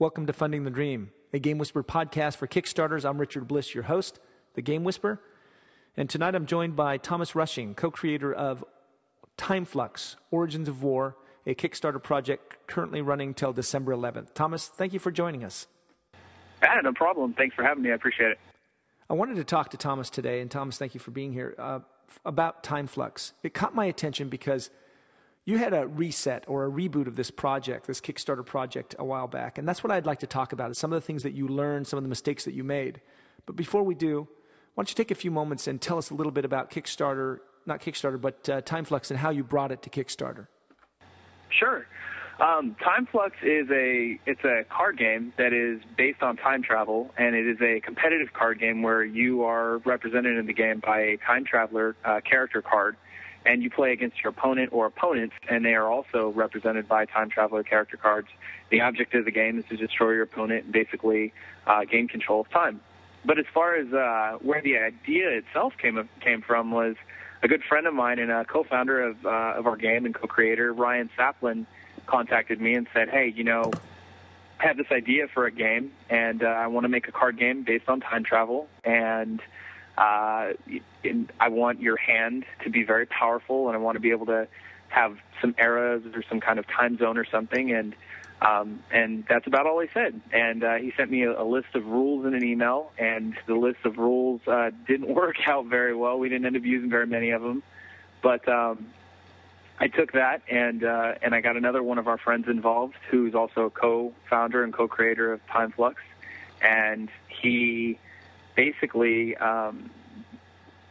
Welcome to Funding the Dream, a Game Whisperer podcast for Kickstarters. I'm Richard Bliss, your host, the Game Whisperer. And tonight I'm joined by Thomas Rushing, co creator of Time Flux Origins of War, a Kickstarter project currently running till December 11th. Thomas, thank you for joining us. Yeah, no problem. Thanks for having me. I appreciate it. I wanted to talk to Thomas today, and Thomas, thank you for being here, uh, about Timeflux. It caught my attention because you had a reset or a reboot of this project, this Kickstarter project, a while back. And that's what I'd like to talk about is some of the things that you learned, some of the mistakes that you made. But before we do, why don't you take a few moments and tell us a little bit about Kickstarter, not Kickstarter, but uh, Timeflux and how you brought it to Kickstarter? Sure. Um, Timeflux is a it's a card game that is based on time travel, and it is a competitive card game where you are represented in the game by a time traveler uh, character card and you play against your opponent or opponents, and they are also represented by time traveler character cards. The object of the game is to destroy your opponent and basically uh, gain control of time. But as far as uh, where the idea itself came came from was a good friend of mine and a co-founder of uh, of our game and co-creator Ryan Saplin contacted me and said, "Hey, you know." I have this idea for a game, and uh, I want to make a card game based on time travel. And uh, in, I want your hand to be very powerful, and I want to be able to have some eras or some kind of time zone or something. And um, and that's about all he said. And uh, he sent me a, a list of rules in an email, and the list of rules uh, didn't work out very well. We didn't end up using very many of them, but um, I took that and uh, and I got another one of our friends involved, who's also a co-founder and co-creator of TimeFlux, and he basically, um,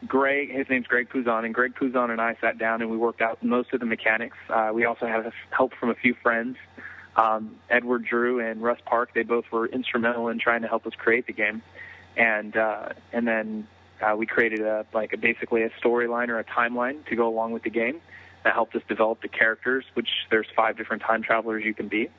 Greg, his name's Greg Pouzon, and Greg Pouzon and I sat down and we worked out most of the mechanics. Uh, we also had help from a few friends. Um, Edward Drew and Russ Park, they both were instrumental in trying to help us create the game. And, uh, and then uh, we created a, like a, basically a storyline or a timeline to go along with the game that helped us develop the characters, which there's five different time travelers you can be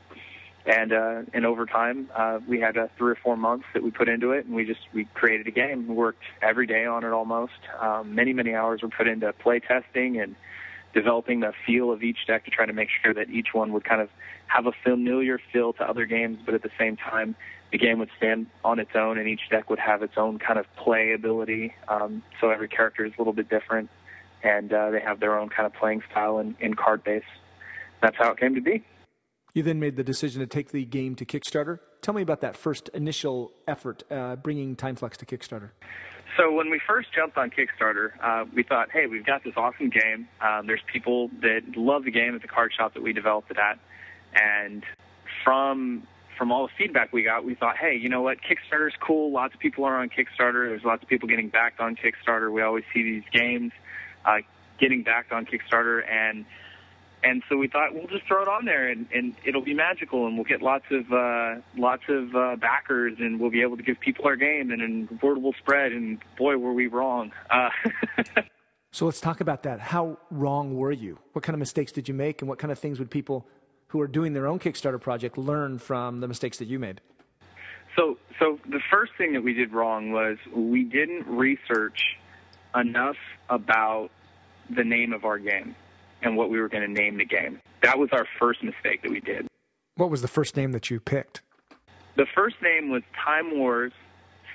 and uh, and over time uh, we had uh, three or four months that we put into it and we just we created a game we worked every day on it almost. Um, many many hours were put into play testing and developing the feel of each deck to try to make sure that each one would kind of have a familiar feel to other games but at the same time the game would stand on its own and each deck would have its own kind of play ability um, so every character is a little bit different and uh, they have their own kind of playing style and, and card base. That's how it came to be you then made the decision to take the game to Kickstarter. Tell me about that first initial effort, uh, bringing Timeflux to Kickstarter. So when we first jumped on Kickstarter, uh, we thought, hey, we've got this awesome game. Um, there's people that love the game at the card shop that we developed it at, and from from all the feedback we got, we thought, hey, you know what? Kickstarter's cool. Lots of people are on Kickstarter. There's lots of people getting backed on Kickstarter. We always see these games uh, getting backed on Kickstarter, and and so we thought we'll just throw it on there and, and it'll be magical and we'll get lots of uh, lots of uh, backers and we'll be able to give people our game and an affordable spread and boy were we wrong. Uh, so let's talk about that. How wrong were you? What kind of mistakes did you make and what kind of things would people who are doing their own Kickstarter project learn from the mistakes that you made? So so the first thing that we did wrong was we didn't research enough about the name of our game and what we were going to name the game. That was our first mistake that we did. What was the first name that you picked? The first name was Time Wars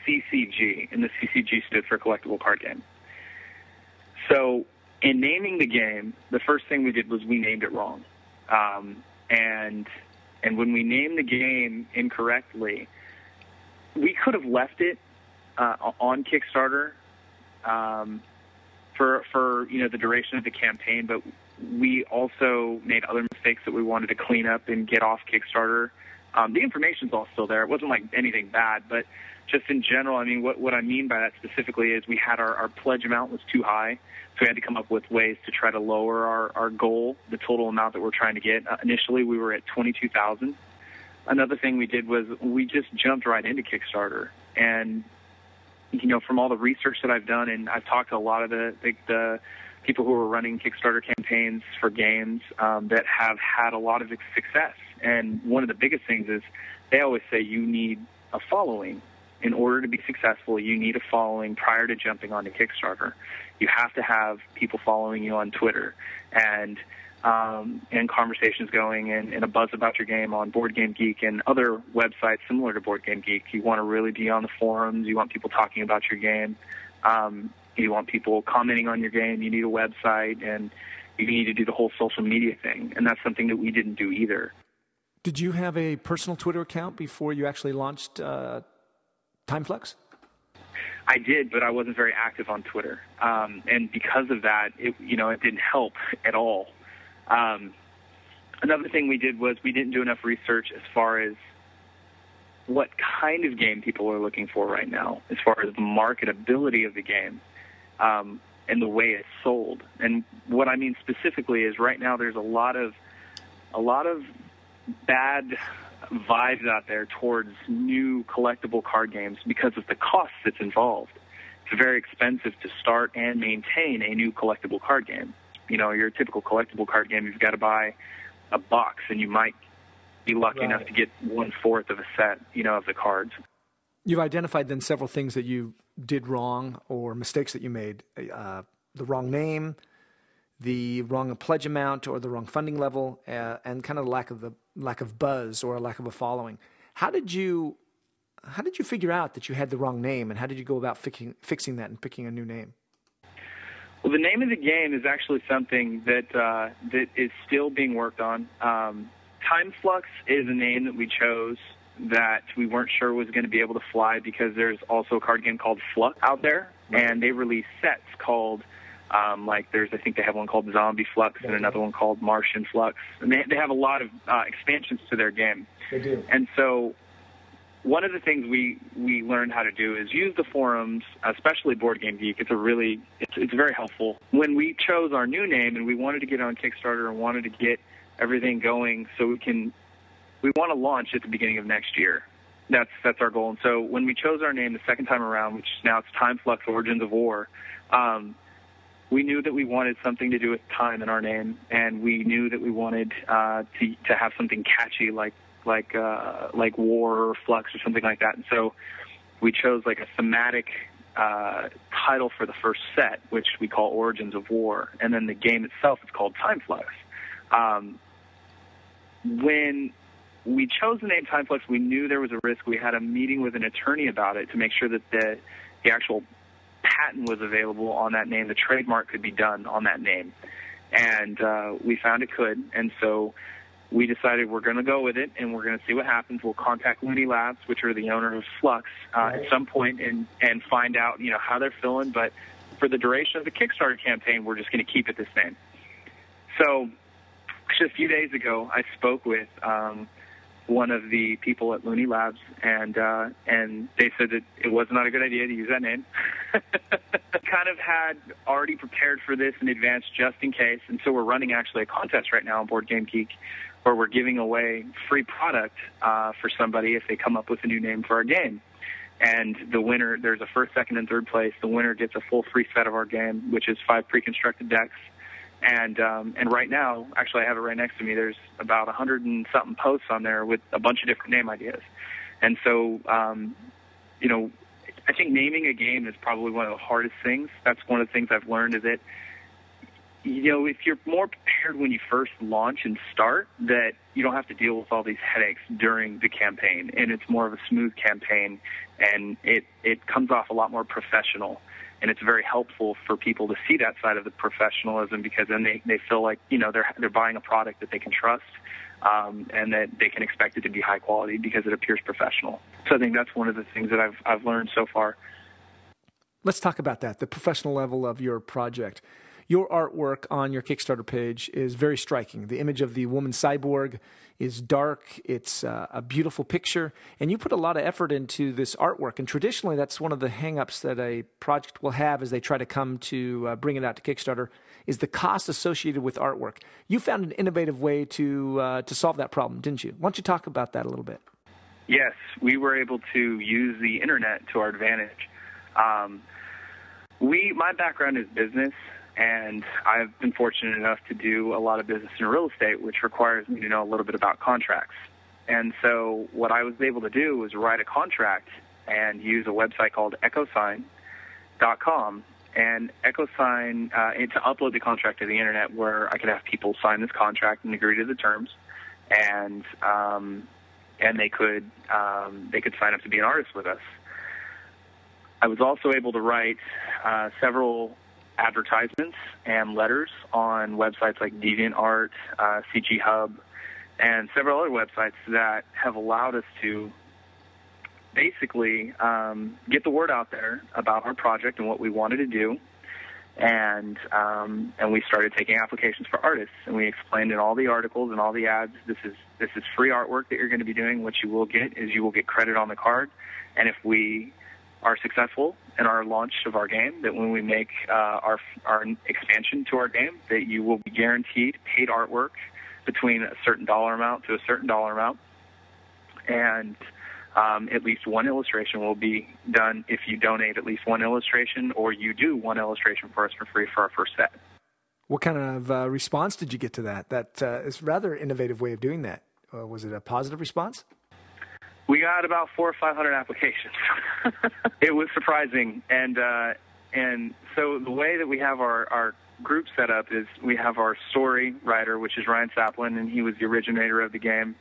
CCG, and the CCG stood for Collectible Card Game. So, in naming the game, the first thing we did was we named it wrong, um, and and when we named the game incorrectly, we could have left it uh, on Kickstarter um, for for you know the duration of the campaign, but we also made other mistakes that we wanted to clean up and get off Kickstarter. Um, the information's all still there. It wasn't like anything bad, but just in general, I mean, what, what I mean by that specifically is we had our, our pledge amount was too high, so we had to come up with ways to try to lower our, our goal, the total amount that we're trying to get. Uh, initially, we were at 22,000. Another thing we did was we just jumped right into Kickstarter, and you know, from all the research that I've done, and I've talked to a lot of the the, the people who are running Kickstarter campaigns for games um, that have had a lot of success. And one of the biggest things is they always say you need a following. In order to be successful, you need a following prior to jumping onto Kickstarter. You have to have people following you on Twitter. And um, and conversations going and, and a buzz about your game on Board Game Geek and other websites similar to Board Game Geek. You want to really be on the forums. You want people talking about your game. Um, you want people commenting on your game. You need a website and you need to do the whole social media thing. And that's something that we didn't do either. Did you have a personal Twitter account before you actually launched uh, TimeFlux? I did, but I wasn't very active on Twitter, um, and because of that, it you know it didn't help at all. Um, another thing we did was we didn't do enough research as far as what kind of game people are looking for right now, as far as the marketability of the game um, and the way it's sold. And what I mean specifically is right now there's a lot of a lot of bad vibes out there towards new collectible card games because of the costs that's involved. It's very expensive to start and maintain a new collectible card game. You know, your typical collectible card game, you've got to buy a box, and you might be lucky right. enough to get one fourth of a set, you know, of the cards. You've identified then several things that you did wrong or mistakes that you made. Uh, the wrong name, the wrong pledge amount or the wrong funding level, uh, and kind of lack of the lack of buzz or a lack of a following. How did you how did you figure out that you had the wrong name, and how did you go about fixing fixing that and picking a new name? Well, the name of the game is actually something that uh, that is still being worked on. Um, Time Flux is a name that we chose that we weren't sure was going to be able to fly because there's also a card game called Fluxx out there, and they release sets called um, like there's, I think they have one called Zombie Fluxx and another one called Martian Fluxx, and they they have a lot of uh, expansions to their game. They do. And so, one of the things we we learned how to do is use the forums, especially Board Game Geek. It's a really it's it's very helpful. When we chose our new name and we wanted to get on Kickstarter and wanted to get everything going so we can we want to launch at the beginning of next year. That's that's our goal. And so when we chose our name the second time around, which now it's Time Flux Origins of War. Um, we knew that we wanted something to do with time in our name, and we knew that we wanted uh, to to have something catchy like like uh, like war or flux or something like that. And so we chose like a thematic uh, title for the first set, which we call Origins of War, and then the game itself is called Time Flux. Um, when we chose the name Time Flux, we knew there was a risk. We had a meeting with an attorney about it to make sure that the the actual patent was available on that name, the trademark could be done on that name. And uh, we found it could. And so we decided we're going to go with it and we're going to see what happens. We'll contact Looney Labs, which are the owner of Fluxx, uh, at some point and, and find out, you know, how they're feeling. But for the duration of the Kickstarter campaign, we're just going to keep it this name. So just a few days ago, I spoke with um, one of the people at Looney Labs, and uh, and they said that it was not a good idea to use that name. kind of had already prepared for this in advance just in case, and so we're running actually a contest right now on Board Game Geek where we're giving away free product uh, for somebody if they come up with a new name for our game. And the winner, there's a first, second, and third place. The winner gets a full free set of our game, which is five pre-constructed decks and um, and right now, actually, I have it right next to me. There's about a hundred and something posts on there with a bunch of different name ideas. And so, um, you know, I think naming a game is probably one of the hardest things. That's one of the things I've learned is that, you know, if you're more prepared when you first launch and start, that you don't have to deal with all these headaches during the campaign, and it's more of a smooth campaign, and it it comes off a lot more professional and it's very helpful for people to see that side of the professionalism because then they, they feel like you know they're they're buying a product that they can trust um, and that they can expect it to be high quality because it appears professional. So I think that's one of the things that I've I've learned so far. Let's talk about that, the professional level of your project. Your artwork on your Kickstarter page is very striking. The image of the woman cyborg is dark. It's uh, a beautiful picture, and you put a lot of effort into this artwork. And traditionally, that's one of the hangups that a project will have as they try to come to uh, bring it out to Kickstarter is the cost associated with artwork. You found an innovative way to uh, to solve that problem, didn't you? Why don't you talk about that a little bit? Yes, we were able to use the internet to our advantage. Um, we, my background is business, and I've been fortunate enough to do a lot of business in real estate, which requires me to know a little bit about contracts. And so what I was able to do was write a contract and use a website called echosign.com. and EchoSign uh, and to upload the contract to the internet, where I could have people sign this contract and agree to the terms, and um, and they could um, they could sign up to be an artist with us. I was also able to write uh, several advertisements and letters on websites like DeviantArt, uh, CG Hub, and several other websites that have allowed us to basically um, get the word out there about our project and what we wanted to do. And um, and we started taking applications for artists, and we explained in all the articles and all the ads, this is this is free artwork that you're going to be doing. What you will get is you will get credit on the card, and if we are successful in our launch of our game, that when we make uh, our our expansion to our game, that you will be guaranteed paid artwork between a certain dollar amount to a certain dollar amount, and um, at least one illustration will be done if you donate at least one illustration, or you do one illustration for us for free for our first set. What kind of uh, response did you get to that? That uh, is rather innovative way of doing that. Uh, was it a positive response? We got about four or five hundred applications. it was surprising, and uh, and so the way that we have our our group set up is we have our story writer, which is Ryan Saplin, and he was the originator of the game.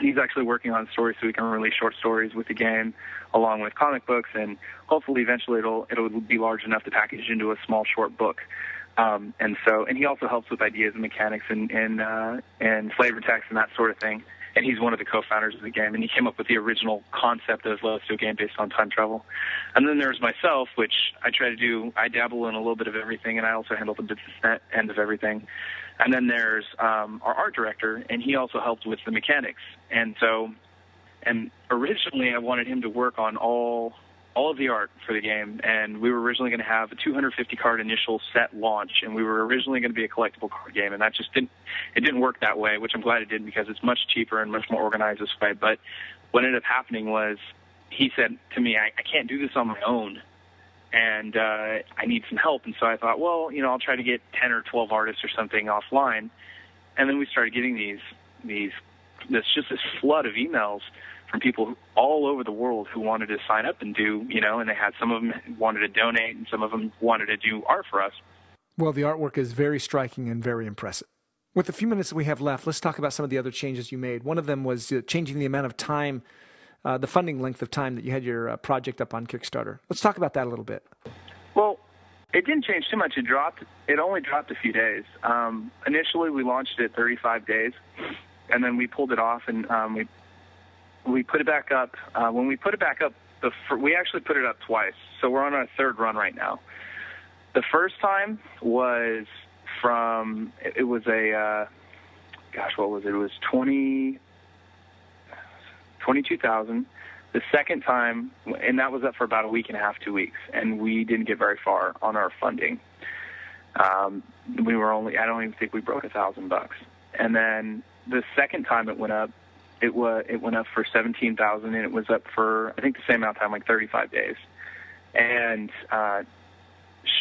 He's actually working on stories so we can release short stories with the game, along with comic books, and hopefully eventually it'll it'll be large enough to package into a small short book. Um, and so, and he also helps with ideas and mechanics and and uh, and flavor text and that sort of thing and he's one of the co-founders of the game, and he came up with the original concept of Let's Do a Game based on time travel. And then there's myself, which I try to do. I dabble in a little bit of everything, and I also handle the business end of everything. And then there's um, our art director, and he also helped with the mechanics. And so, and originally I wanted him to work on all all of the art for the game, and we were originally going to have a 250 card initial set launch, and we were originally going to be a collectible card game, and that just didn't it didn't work that way, which I'm glad it didn't because it's much cheaper and much more organized this way. But what ended up happening was he said to me, I, I can't do this on my own, and uh, I need some help. And so I thought, well, you know, I'll try to get 10 or 12 artists or something offline, and then we started getting these these this just this flood of emails from people all over the world who wanted to sign up and do, you know, and they had some of them wanted to donate and some of them wanted to do art for us. Well, the artwork is very striking and very impressive. With the few minutes that we have left, let's talk about some of the other changes you made. One of them was uh, changing the amount of time, uh, the funding length of time that you had your uh, project up on Kickstarter. Let's talk about that a little bit. Well, it didn't change too much. It dropped. It only dropped a few days. Um, initially, we launched it 35 days, and then we pulled it off, and um, we we put it back up. Uh, when we put it back up, the fir- we actually put it up twice. So we're on our third run right now. The first time was from it was a uh, gosh, what was it? It was twenty twenty two thousand. The second time, and that was up for about a week and a half, two weeks, and we didn't get very far on our funding. Um, we were only, I don't even think we broke a thousand bucks. And then the second time it went up, it was it went up for seventeen thousand, and it was up for I think the same amount of time, like thirty five days. And uh,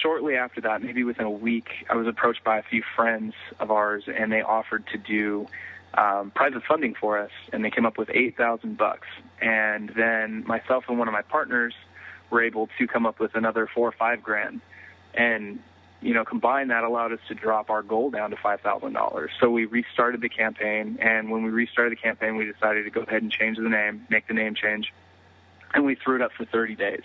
shortly after that, maybe within a week, I was approached by a few friends of ours, and they offered to do um, private funding for us, and they came up with eight thousand bucks. And then myself and one of my partners were able to come up with another four or five grand. And you know, combined that allowed us to drop our goal down to $5,000. So we restarted the campaign, and when we restarted the campaign, we decided to go ahead and change the name, make the name change, and we threw it up for 30 days.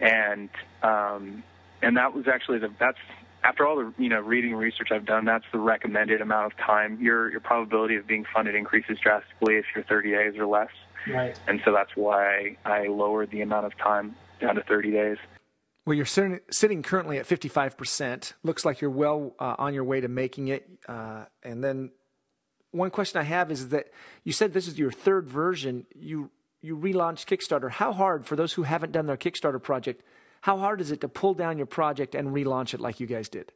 And um, and that was actually the that's after all the you know reading and research I've done, that's the recommended amount of time. Your your probability of being funded increases drastically if you're 30 days or less. Right. And so that's why I lowered the amount of time down to 30 days. Well, you're sitting currently at 55%. Looks like you're well uh, on your way to making it. Uh, and then one question I have is that you said this is your third version. You you relaunched Kickstarter. How hard for those who haven't done their Kickstarter project? How hard is it to pull down your project and relaunch it like you guys did?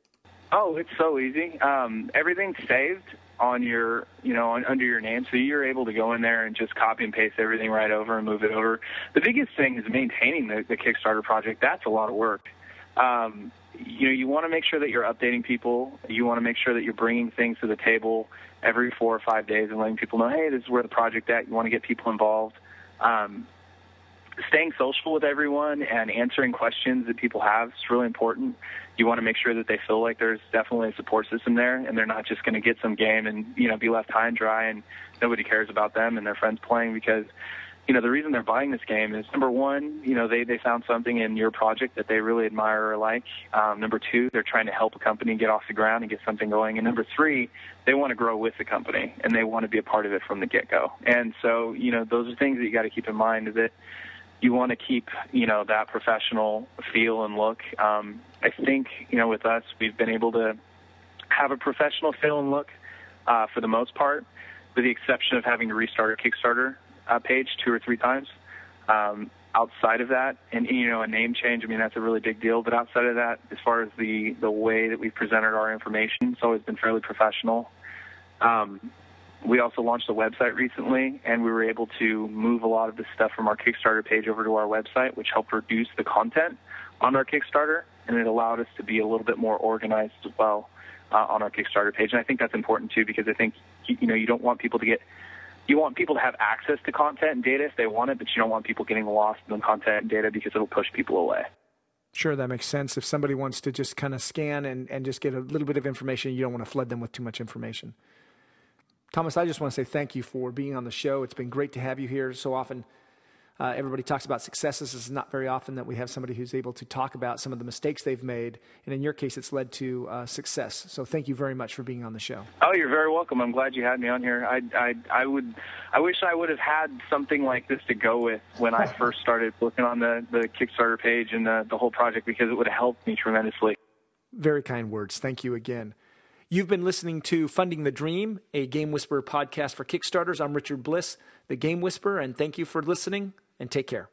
Oh, it's so easy. Um, everything's saved on your, you know, on, under your name, so you're able to go in there and just copy and paste everything right over and move it over. The biggest thing is maintaining the, the Kickstarter project. That's a lot of work. Um, you know, you want to make sure that you're updating people. You want to make sure that you're bringing things to the table every four or five days and letting people know, hey, this is where the project at. You want to get people involved. Um, staying social with everyone and answering questions that people have is really important. You want to make sure that they feel like there's definitely a support system there, and they're not just going to get some game and you know be left high and dry, and nobody cares about them and their friends playing because you know, the reason they're buying this game is number one, you know, they, they found something in your project that they really admire or like. Um, number two, they're trying to help a company get off the ground and get something going. And number three, they want to grow with the company and they want to be a part of it from the get go. And so, you know, those are things that you got to keep in mind that you want to keep, you know, that professional feel and look. Um, I think, you know, with us, we've been able to have a professional feel and look uh, for the most part, with the exception of having to restart a Kickstarter uh, page two or three times. Um, outside of that, and you know, a name change, I mean, that's a really big deal. But outside of that, as far as the the way that we've presented our information, it's always been fairly professional. Um, we also launched a website recently, and we were able to move a lot of the stuff from our Kickstarter page over to our website, which helped reduce the content on our Kickstarter, and it allowed us to be a little bit more organized as well uh, on our Kickstarter page. And I think that's important too, because I think you know you don't want people to get you want people to have access to content and data if they want it, but you don't want people getting lost in content and data because it'll push people away. Sure, that makes sense. If somebody wants to just kind of scan and, and just get a little bit of information, you don't want to flood them with too much information. Thomas, I just want to say thank you for being on the show. It's been great to have you here so often. Uh, everybody talks about successes. Is not very often that we have somebody who's able to talk about some of the mistakes they've made. And in your case, it's led to uh, success. So thank you very much for being on the show. Oh, you're very welcome. I'm glad you had me on here. I, I, I would, I wish I would have had something like this to go with when I first started looking on the, the Kickstarter page and the, the whole project because it would have helped me tremendously. Very kind words. Thank you again. You've been listening to Funding the Dream, a Game Whisperer podcast for Kickstarters. I'm Richard Bliss, the Game Whisperer, and thank you for listening and take care.